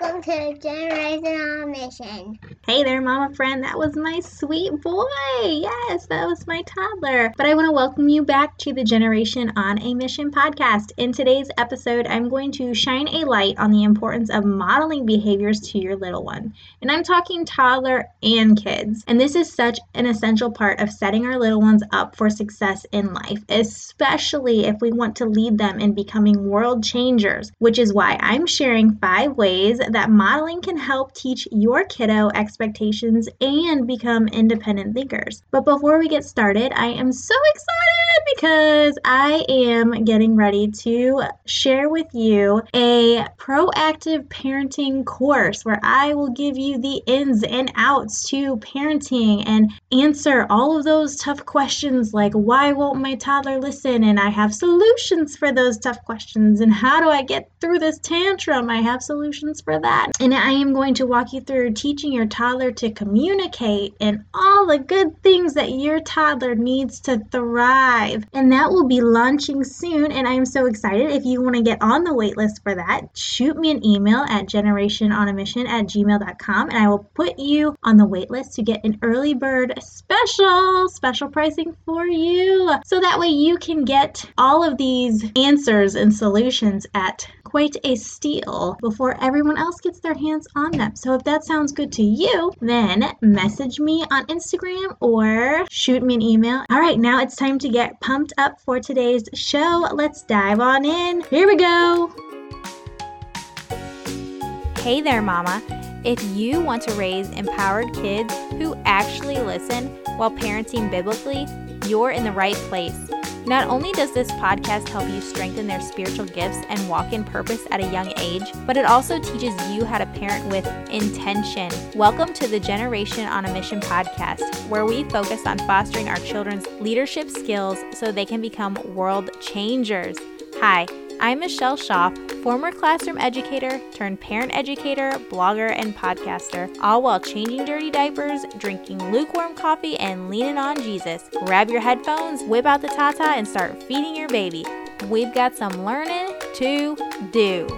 Welcome to Generation on Mission. Hey there, mama friend. That was my sweet boy. Yes, that was my toddler. But I want to welcome you back to the Generation on a Mission podcast. In today's episode, I'm going to shine a light on the importance of modeling behaviors to your little one. And I'm talking toddler and kids. And this is such an essential part of setting our little ones up for success in life, especially if we want to lead them in becoming world changers, which is why I'm sharing five ways that modeling can help teach your kiddo expectations and become independent thinkers. But before we get started, I am so excited because I am getting ready to share with you a proactive parenting course where I will give you the ins and outs to parenting and answer all of those tough questions like why won't my toddler listen? And I have solutions for those tough questions. And how do I get through this tantrum? I have solutions for that. And I am going to walk you through teaching your toddler to communicate and all the good things that your toddler needs to thrive. And that will be launching soon. And I'm so excited. If you want to get on the waitlist for that, shoot me an email at generationonamission at gmail.com and I will put you on the waitlist to get an early bird special, special pricing for you. So that way you can get all of these answers and solutions at quite a steal before everyone else gets their hands on them. So if that sounds good to you, then message me on Instagram or shoot me an email. All right, now it's time to get pumped up for today's show. Let's dive on in. Here we go. Hey there, Mama. If you want to raise empowered kids who actually listen while parenting biblically, you're in the right place. Not only does this podcast help you strengthen their spiritual gifts and walk in purpose at a young age, but it also teaches you how to parent with intention. Welcome to the Generation on a Mission podcast, where we focus on fostering our children's leadership skills so they can become world changers. Hi. I'm Michelle Schauf, former classroom educator turned parent educator, blogger, and podcaster, all while changing dirty diapers, drinking lukewarm coffee, and leaning on Jesus. Grab your headphones, whip out the tata, and start feeding your baby. We've got some learning to do.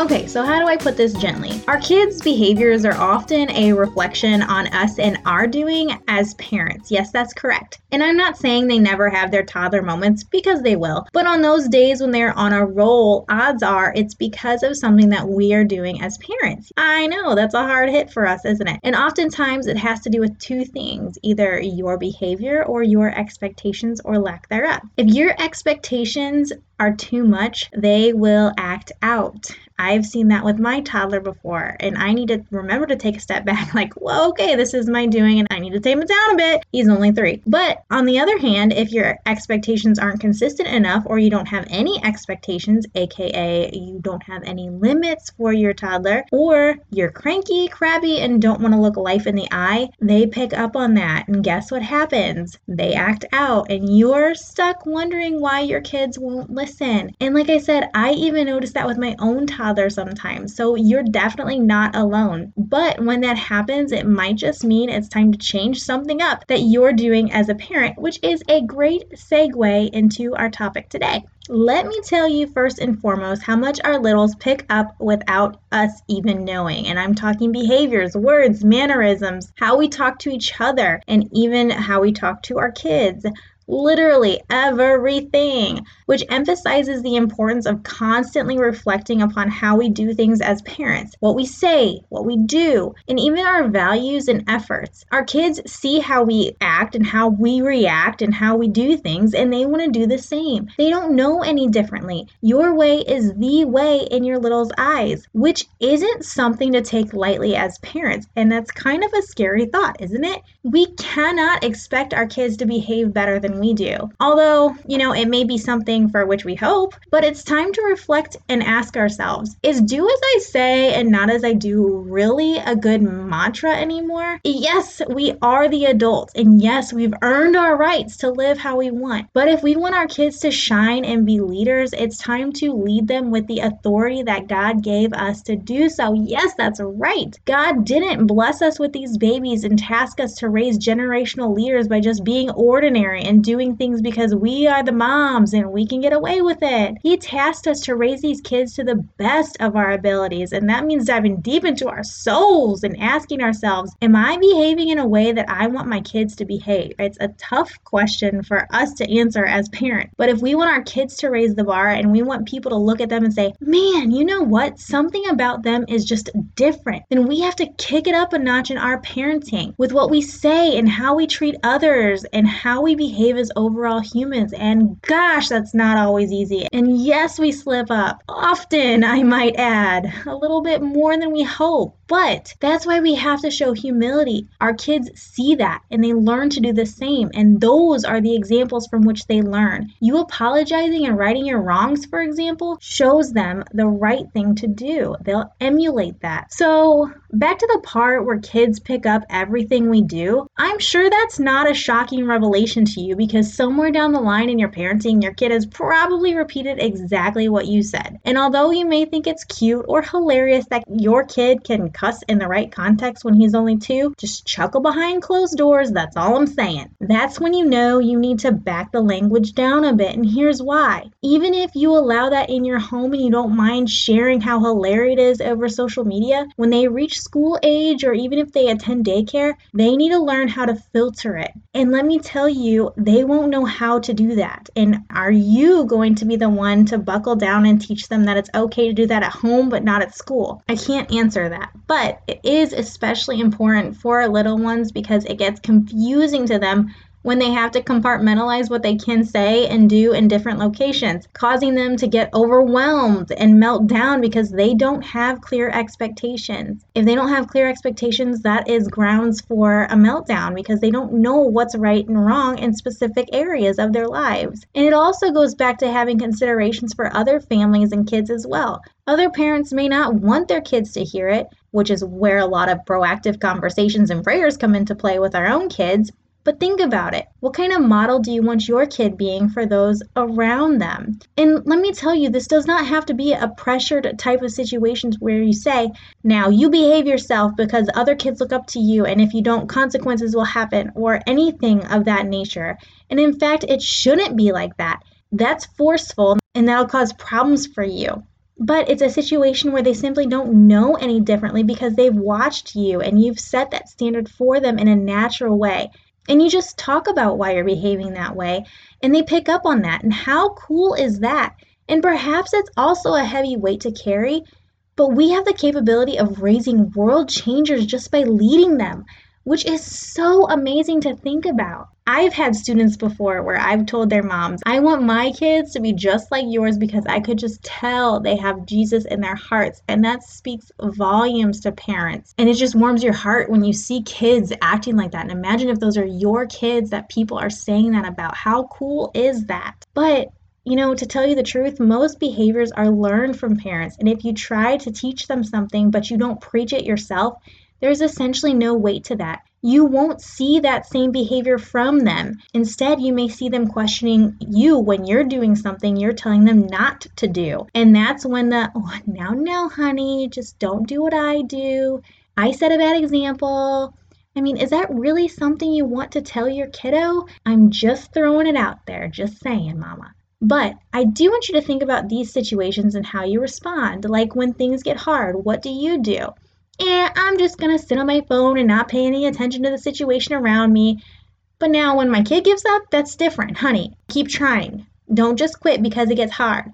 Okay, so how do I put this gently? Our kids' behaviors are often a reflection on us and our doing as parents. Yes, that's correct. And I'm not saying they never have their toddler moments because they will, but on those days when they're on a roll, odds are it's because of something that we are doing as parents. I know that's a hard hit for us, isn't it? And oftentimes it has to do with two things either your behavior or your expectations or lack thereof. If your expectations are too much, they will act out. I've seen that with my toddler before, and I need to remember to take a step back like, well, okay, this is my doing, and I need to tame it down a bit. He's only three. But on the other hand, if your expectations aren't consistent enough, or you don't have any expectations, aka you don't have any limits for your toddler, or you're cranky, crabby, and don't want to look life in the eye, they pick up on that. And guess what happens? They act out, and you're stuck wondering why your kids won't listen. And like I said, I even noticed that with my own toddler sometimes. So you're definitely not alone. But when that happens, it might just mean it's time to change something up that you're doing as a parent, which is a great segue into our topic today. Let me tell you first and foremost how much our littles pick up without us even knowing. And I'm talking behaviors, words, mannerisms, how we talk to each other, and even how we talk to our kids literally everything, which emphasizes the importance of constantly reflecting upon how we do things as parents, what we say, what we do, and even our values and efforts. Our kids see how we act and how we react and how we do things, and they want to do the same. They don't know any differently. Your way is the way in your little's eyes, which isn't something to take lightly as parents. And that's kind of a scary thought, isn't it? We cannot expect our kids to behave better than we do. Although, you know, it may be something for which we hope, but it's time to reflect and ask ourselves is do as I say and not as I do really a good mantra anymore? Yes, we are the adults, and yes, we've earned our rights to live how we want. But if we want our kids to shine and be leaders, it's time to lead them with the authority that God gave us to do so. Yes, that's right. God didn't bless us with these babies and task us to raise generational leaders by just being ordinary and doing things because we are the moms and we can get away with it. He tasked us to raise these kids to the best of our abilities, and that means diving deep into our souls and asking ourselves, Am I behaving in a way that I want my kids to behave? It's a tough question for us to answer as parents. But if we want our kids to raise the bar and we want people to look at them and say, Man, you know what? Something about them is just different, then we have to kick it up a notch in our parenting with what we say and how we treat others and how we behave as overall humans. And gosh, that's not always easy. And yes, we slip up. Often, I might add, a little bit more than we hope. But that's why we have to show humility. Our kids see that and they learn to do the same. And those are the examples from which they learn. You apologizing and righting your wrongs, for example, shows them the right thing to do. They'll emulate that. So, back to the part where kids pick up everything we do. I'm sure that's not a shocking revelation to you because somewhere down the line in your parenting, your kid has probably repeated exactly what you said. And although you may think it's cute or hilarious that your kid can cuss in the right context when he's only two, just chuckle behind closed doors. That's all I'm saying. That's when you know you need to back the language down a bit, and here's why. Even if you allow that in your home and you don't mind sharing how hilarious it is over social media, when they reach school age or even if they attend daycare, they need to learn how to filter it. And let me tell you, they won't know how to do that. And are you going to be the one to buckle down and teach them that it's okay to do that at home but not at school? I can't answer that. But it is especially important for little ones because it gets confusing to them when they have to compartmentalize what they can say and do in different locations, causing them to get overwhelmed and melt down because they don't have clear expectations. If they don't have clear expectations, that is grounds for a meltdown because they don't know what's right and wrong in specific areas of their lives. And it also goes back to having considerations for other families and kids as well. Other parents may not want their kids to hear it, which is where a lot of proactive conversations and prayers come into play with our own kids. But think about it. What kind of model do you want your kid being for those around them? And let me tell you, this does not have to be a pressured type of situations where you say, now you behave yourself because other kids look up to you, and if you don't, consequences will happen, or anything of that nature. And in fact, it shouldn't be like that. That's forceful, and that'll cause problems for you but it's a situation where they simply don't know any differently because they've watched you and you've set that standard for them in a natural way. And you just talk about why you're behaving that way, and they pick up on that. And how cool is that? And perhaps it's also a heavy weight to carry, but we have the capability of raising world changers just by leading them which is so amazing to think about. I've had students before where I've told their moms, I want my kids to be just like yours because I could just tell they have Jesus in their hearts. And that speaks volumes to parents. And it just warms your heart when you see kids acting like that. And imagine if those are your kids that people are saying that about. How cool is that? But you know, to tell you the truth, most behaviors are learned from parents. And if you try to teach them something, but you don't preach it yourself, there's essentially no weight to that. You won't see that same behavior from them. Instead, you may see them questioning you when you're doing something you're telling them not to do. And that's when the, oh, now, now, honey, just don't do what I do. I set a bad example. I mean, is that really something you want to tell your kiddo? I'm just throwing it out there, just saying, mama. But I do want you to think about these situations and how you respond. Like when things get hard, what do you do? And I'm just to sit on my phone and not pay any attention to the situation around me. But now, when my kid gives up, that's different, honey. Keep trying. Don't just quit because it gets hard.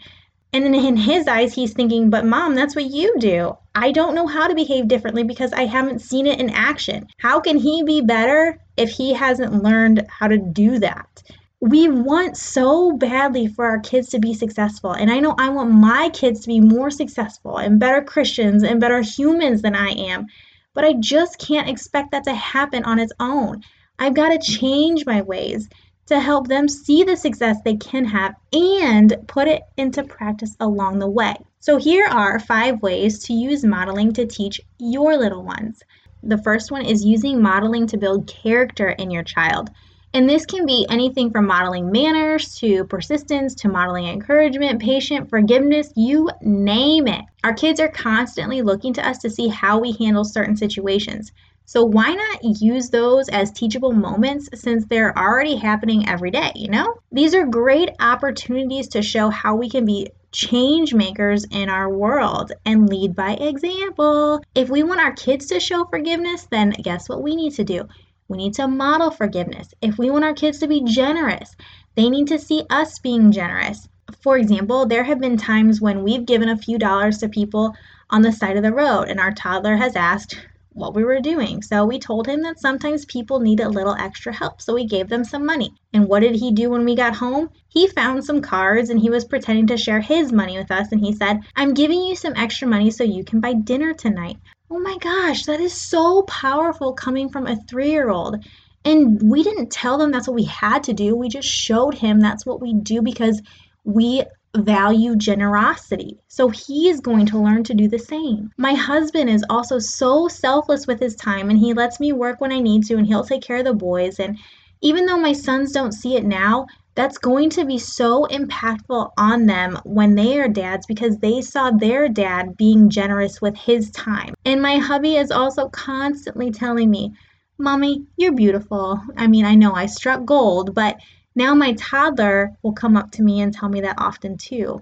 And then in his eyes, he's thinking, But mom, that's what you do. I don't know how to behave differently because I haven't seen it in action. How can he be better if he hasn't learned how to do that? We want so badly for our kids to be successful. And I know I want my kids to be more successful and better Christians and better humans than I am. But I just can't expect that to happen on its own. I've got to change my ways to help them see the success they can have and put it into practice along the way. So, here are five ways to use modeling to teach your little ones. The first one is using modeling to build character in your child. And this can be anything from modeling manners to persistence to modeling encouragement, patient forgiveness, you name it. Our kids are constantly looking to us to see how we handle certain situations. So why not use those as teachable moments since they're already happening every day, you know? These are great opportunities to show how we can be change makers in our world and lead by example. If we want our kids to show forgiveness, then guess what we need to do? We need to model forgiveness. If we want our kids to be generous, they need to see us being generous. For example, there have been times when we've given a few dollars to people on the side of the road and our toddler has asked, what we were doing. So we told him that sometimes people need a little extra help. So we gave them some money. And what did he do when we got home? He found some cards and he was pretending to share his money with us. And he said, I'm giving you some extra money so you can buy dinner tonight. Oh my gosh, that is so powerful coming from a three year old. And we didn't tell them that's what we had to do. We just showed him that's what we do because we value generosity. So he is going to learn to do the same. My husband is also so selfless with his time and he lets me work when I need to and he'll take care of the boys. And even though my sons don't see it now, that's going to be so impactful on them when they are dads because they saw their dad being generous with his time. And my hubby is also constantly telling me, Mommy, you're beautiful. I mean, I know I struck gold, but now my toddler will come up to me and tell me that often too.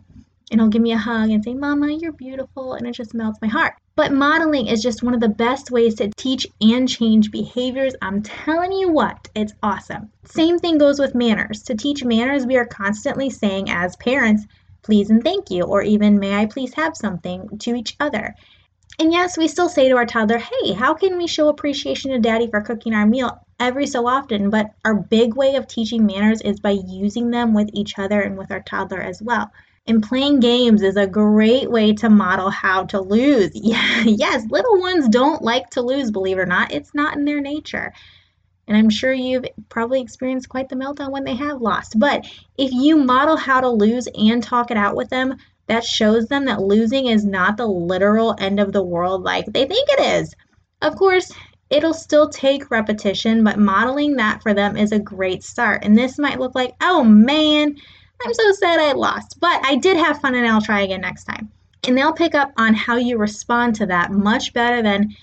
And he'll give me a hug and say, Mama, you're beautiful. And it just melts my heart. But modeling is just one of the best ways to teach and change behaviors. I'm telling you what, it's awesome. Same thing goes with manners. To teach manners, we are constantly saying as parents, please and thank you, or even may I please have something to each other. And yes, we still say to our toddler, hey, how can we show appreciation to daddy for cooking our meal every so often? But our big way of teaching manners is by using them with each other and with our toddler as well. And playing games is a great way to model how to lose. yes, little ones don't like to lose, believe it or not. It's not in their nature. And I'm sure you've probably experienced quite the meltdown when they have lost. But if you model how to lose and talk it out with them, that shows them that losing is not the literal end of the world like they think it is. Of course, it'll still take repetition, but modeling that for them is a great start. And this might look like, oh man, I'm so sad I lost, but I did have fun and I'll try again next time. And they'll pick up on how you respond to that much better than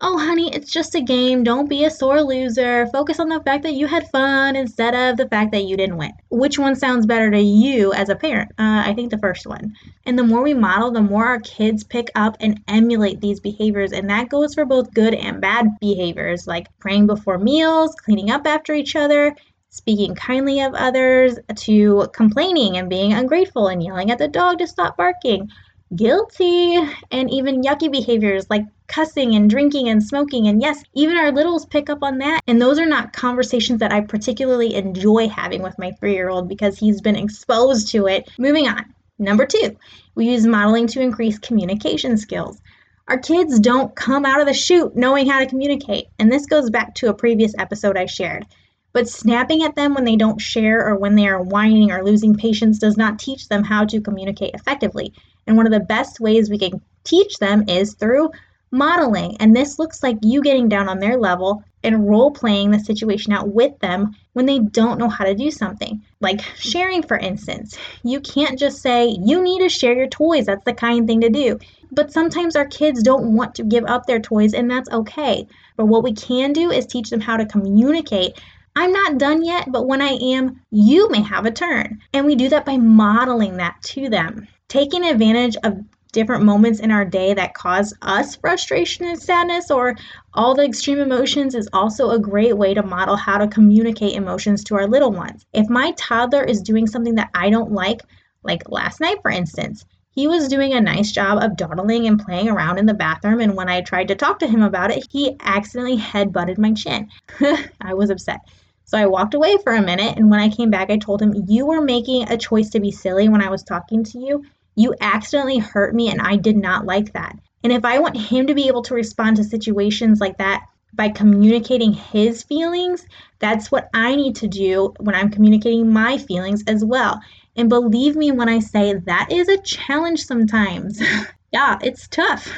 Oh, honey, it's just a game. Don't be a sore loser. Focus on the fact that you had fun instead of the fact that you didn't win. Which one sounds better to you as a parent? Uh, I think the first one. And the more we model, the more our kids pick up and emulate these behaviors. And that goes for both good and bad behaviors, like praying before meals, cleaning up after each other, speaking kindly of others, to complaining and being ungrateful and yelling at the dog to stop barking guilty and even yucky behaviors like cussing and drinking and smoking. And yes, even our littles pick up on that. And those are not conversations that I particularly enjoy having with my three year old because he's been exposed to it. Moving on. Number two, we use modeling to increase communication skills. Our kids don't come out of the chute knowing how to communicate. And this goes back to a previous episode I shared. But snapping at them when they don't share or when they are whining or losing patience does not teach them how to communicate effectively. And one of the best ways we can teach them is through modeling. And this looks like you getting down on their level and role playing the situation out with them when they don't know how to do something. Like sharing, for instance. You can't just say, you need to share your toys. That's the kind thing to do. But sometimes our kids don't want to give up their toys, and that's okay. But what we can do is teach them how to communicate. I'm not done yet, but when I am, you may have a turn. And we do that by modeling that to them. Taking advantage of different moments in our day that cause us frustration and sadness or all the extreme emotions is also a great way to model how to communicate emotions to our little ones. If my toddler is doing something that I don't like, like last night for instance, he was doing a nice job of dawdling and playing around in the bathroom, and when I tried to talk to him about it, he accidentally head butted my chin. I was upset. So I walked away for a minute, and when I came back, I told him, You were making a choice to be silly when I was talking to you, you accidentally hurt me, and I did not like that. And if I want him to be able to respond to situations like that by communicating his feelings, that's what I need to do when I'm communicating my feelings as well. And believe me when I say that is a challenge sometimes. yeah, it's tough,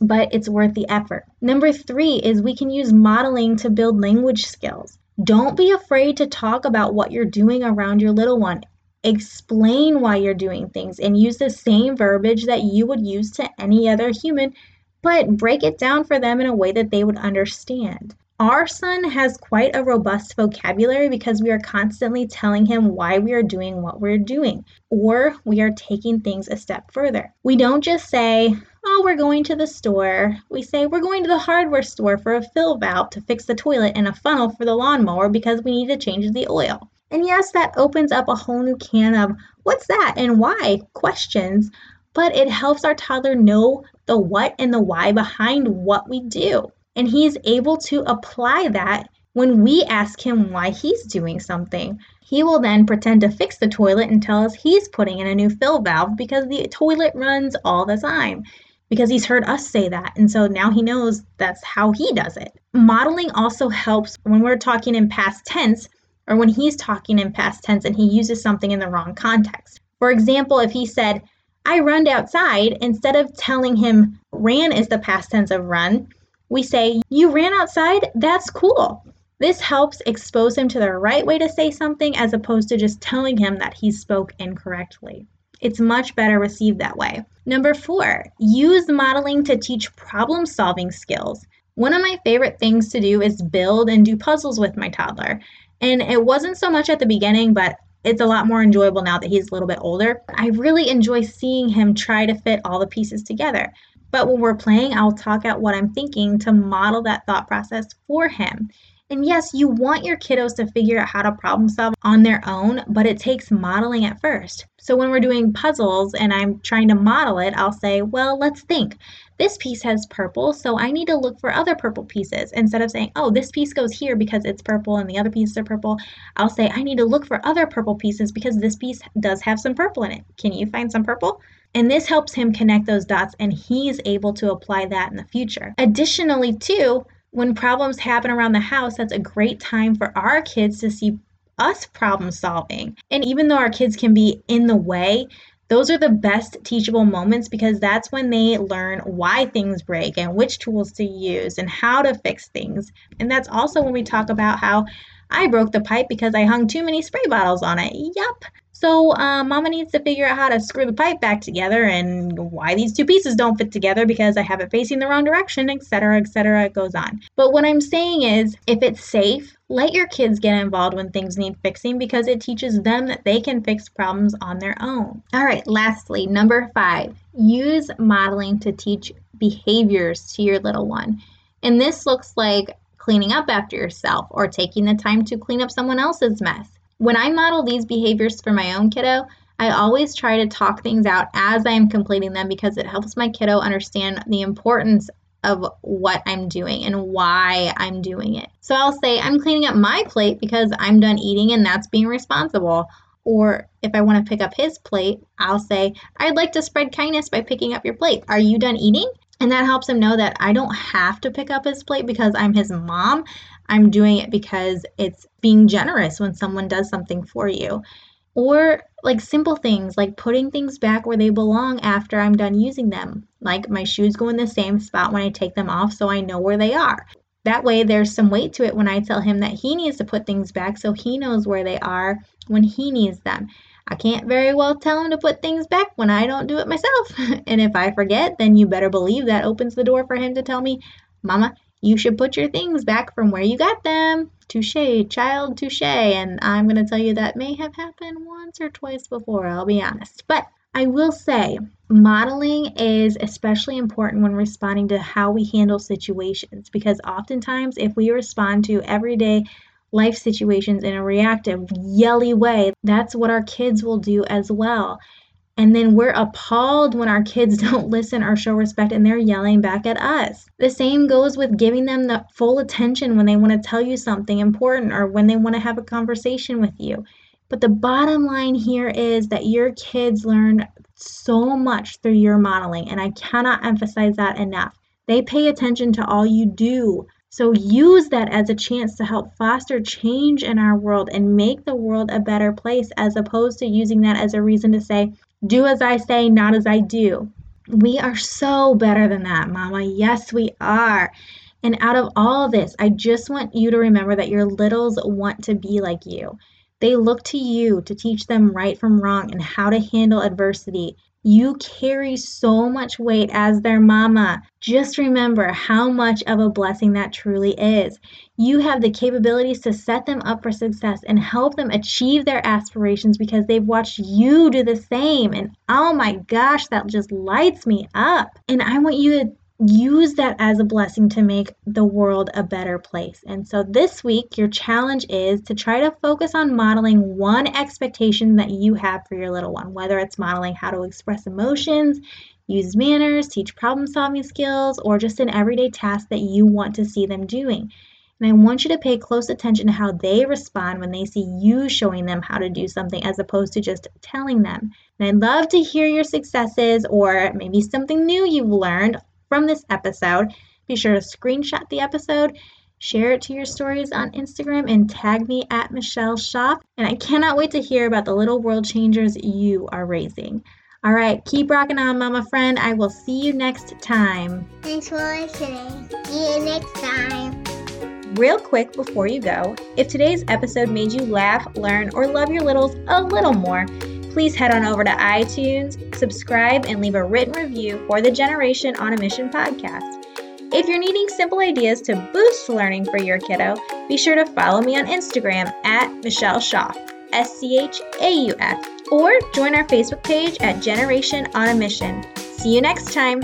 but it's worth the effort. Number three is we can use modeling to build language skills. Don't be afraid to talk about what you're doing around your little one explain why you're doing things and use the same verbiage that you would use to any other human but break it down for them in a way that they would understand. Our son has quite a robust vocabulary because we are constantly telling him why we are doing what we're doing, or we are taking things a step further. We don't just say, Oh, we're going to the store. We say, We're going to the hardware store for a fill valve to fix the toilet and a funnel for the lawnmower because we need to change the oil. And yes, that opens up a whole new can of what's that and why questions, but it helps our toddler know the what and the why behind what we do. And he's able to apply that when we ask him why he's doing something. He will then pretend to fix the toilet and tell us he's putting in a new fill valve because the toilet runs all the time. Because he's heard us say that. And so now he knows that's how he does it. Modeling also helps when we're talking in past tense or when he's talking in past tense and he uses something in the wrong context. For example, if he said, I run outside, instead of telling him ran is the past tense of run, we say, You ran outside? That's cool. This helps expose him to the right way to say something as opposed to just telling him that he spoke incorrectly. It's much better received that way. Number four, use modeling to teach problem solving skills. One of my favorite things to do is build and do puzzles with my toddler. And it wasn't so much at the beginning, but it's a lot more enjoyable now that he's a little bit older. I really enjoy seeing him try to fit all the pieces together. But when we're playing, I'll talk out what I'm thinking to model that thought process for him. And yes, you want your kiddos to figure out how to problem solve on their own, but it takes modeling at first. So when we're doing puzzles and I'm trying to model it, I'll say, well, let's think. This piece has purple, so I need to look for other purple pieces. Instead of saying, oh, this piece goes here because it's purple and the other pieces are purple, I'll say, I need to look for other purple pieces because this piece does have some purple in it. Can you find some purple? And this helps him connect those dots and he's able to apply that in the future. Additionally, too, when problems happen around the house, that's a great time for our kids to see us problem solving. And even though our kids can be in the way, those are the best teachable moments because that's when they learn why things break and which tools to use and how to fix things. And that's also when we talk about how I broke the pipe because I hung too many spray bottles on it. Yup. So uh, mama needs to figure out how to screw the pipe back together and why these two pieces don't fit together because I have it facing the wrong direction, etc., etc. It goes on. But what I'm saying is, if it's safe, let your kids get involved when things need fixing because it teaches them that they can fix problems on their own. All right, lastly, number five, use modeling to teach behaviors to your little one. And this looks like cleaning up after yourself or taking the time to clean up someone else's mess. When I model these behaviors for my own kiddo, I always try to talk things out as I am completing them because it helps my kiddo understand the importance of what I'm doing and why I'm doing it. So I'll say, I'm cleaning up my plate because I'm done eating and that's being responsible. Or if I want to pick up his plate, I'll say, I'd like to spread kindness by picking up your plate. Are you done eating? And that helps him know that I don't have to pick up his plate because I'm his mom. I'm doing it because it's being generous when someone does something for you. Or like simple things like putting things back where they belong after I'm done using them. Like my shoes go in the same spot when I take them off so I know where they are. That way, there's some weight to it when I tell him that he needs to put things back so he knows where they are when he needs them. I can't very well tell him to put things back when I don't do it myself. and if I forget, then you better believe that opens the door for him to tell me, Mama, you should put your things back from where you got them. Touche, child, touche. And I'm going to tell you that may have happened once or twice before, I'll be honest. But I will say, modeling is especially important when responding to how we handle situations because oftentimes, if we respond to everyday life situations in a reactive, yelly way, that's what our kids will do as well. And then we're appalled when our kids don't listen or show respect and they're yelling back at us. The same goes with giving them the full attention when they want to tell you something important or when they want to have a conversation with you. But the bottom line here is that your kids learn so much through your modeling, and I cannot emphasize that enough. They pay attention to all you do. So use that as a chance to help foster change in our world and make the world a better place as opposed to using that as a reason to say, do as I say, not as I do. We are so better than that, Mama. Yes, we are. And out of all this, I just want you to remember that your littles want to be like you. They look to you to teach them right from wrong and how to handle adversity. You carry so much weight as their mama. Just remember how much of a blessing that truly is. You have the capabilities to set them up for success and help them achieve their aspirations because they've watched you do the same. And oh my gosh, that just lights me up. And I want you to use that as a blessing to make the world a better place. And so this week, your challenge is to try to focus on modeling one expectation that you have for your little one, whether it's modeling how to express emotions, use manners, teach problem solving skills, or just an everyday task that you want to see them doing. And I want you to pay close attention to how they respond when they see you showing them how to do something as opposed to just telling them. And I'd love to hear your successes or maybe something new you've learned from this episode. Be sure to screenshot the episode, share it to your stories on Instagram, and tag me at Michelle Schauf. And I cannot wait to hear about the little world changers you are raising. All right, keep rocking on, Mama Friend. I will see you next time. Thanks for listening. See you next time. Real quick before you go, if today's episode made you laugh, learn, or love your littles a little more, please head on over to iTunes, subscribe, and leave a written review for the Generation on a Mission podcast. If you're needing simple ideas to boost learning for your kiddo, be sure to follow me on Instagram at Michelle Schauf, S C H A U F, or join our Facebook page at Generation on a Mission. See you next time.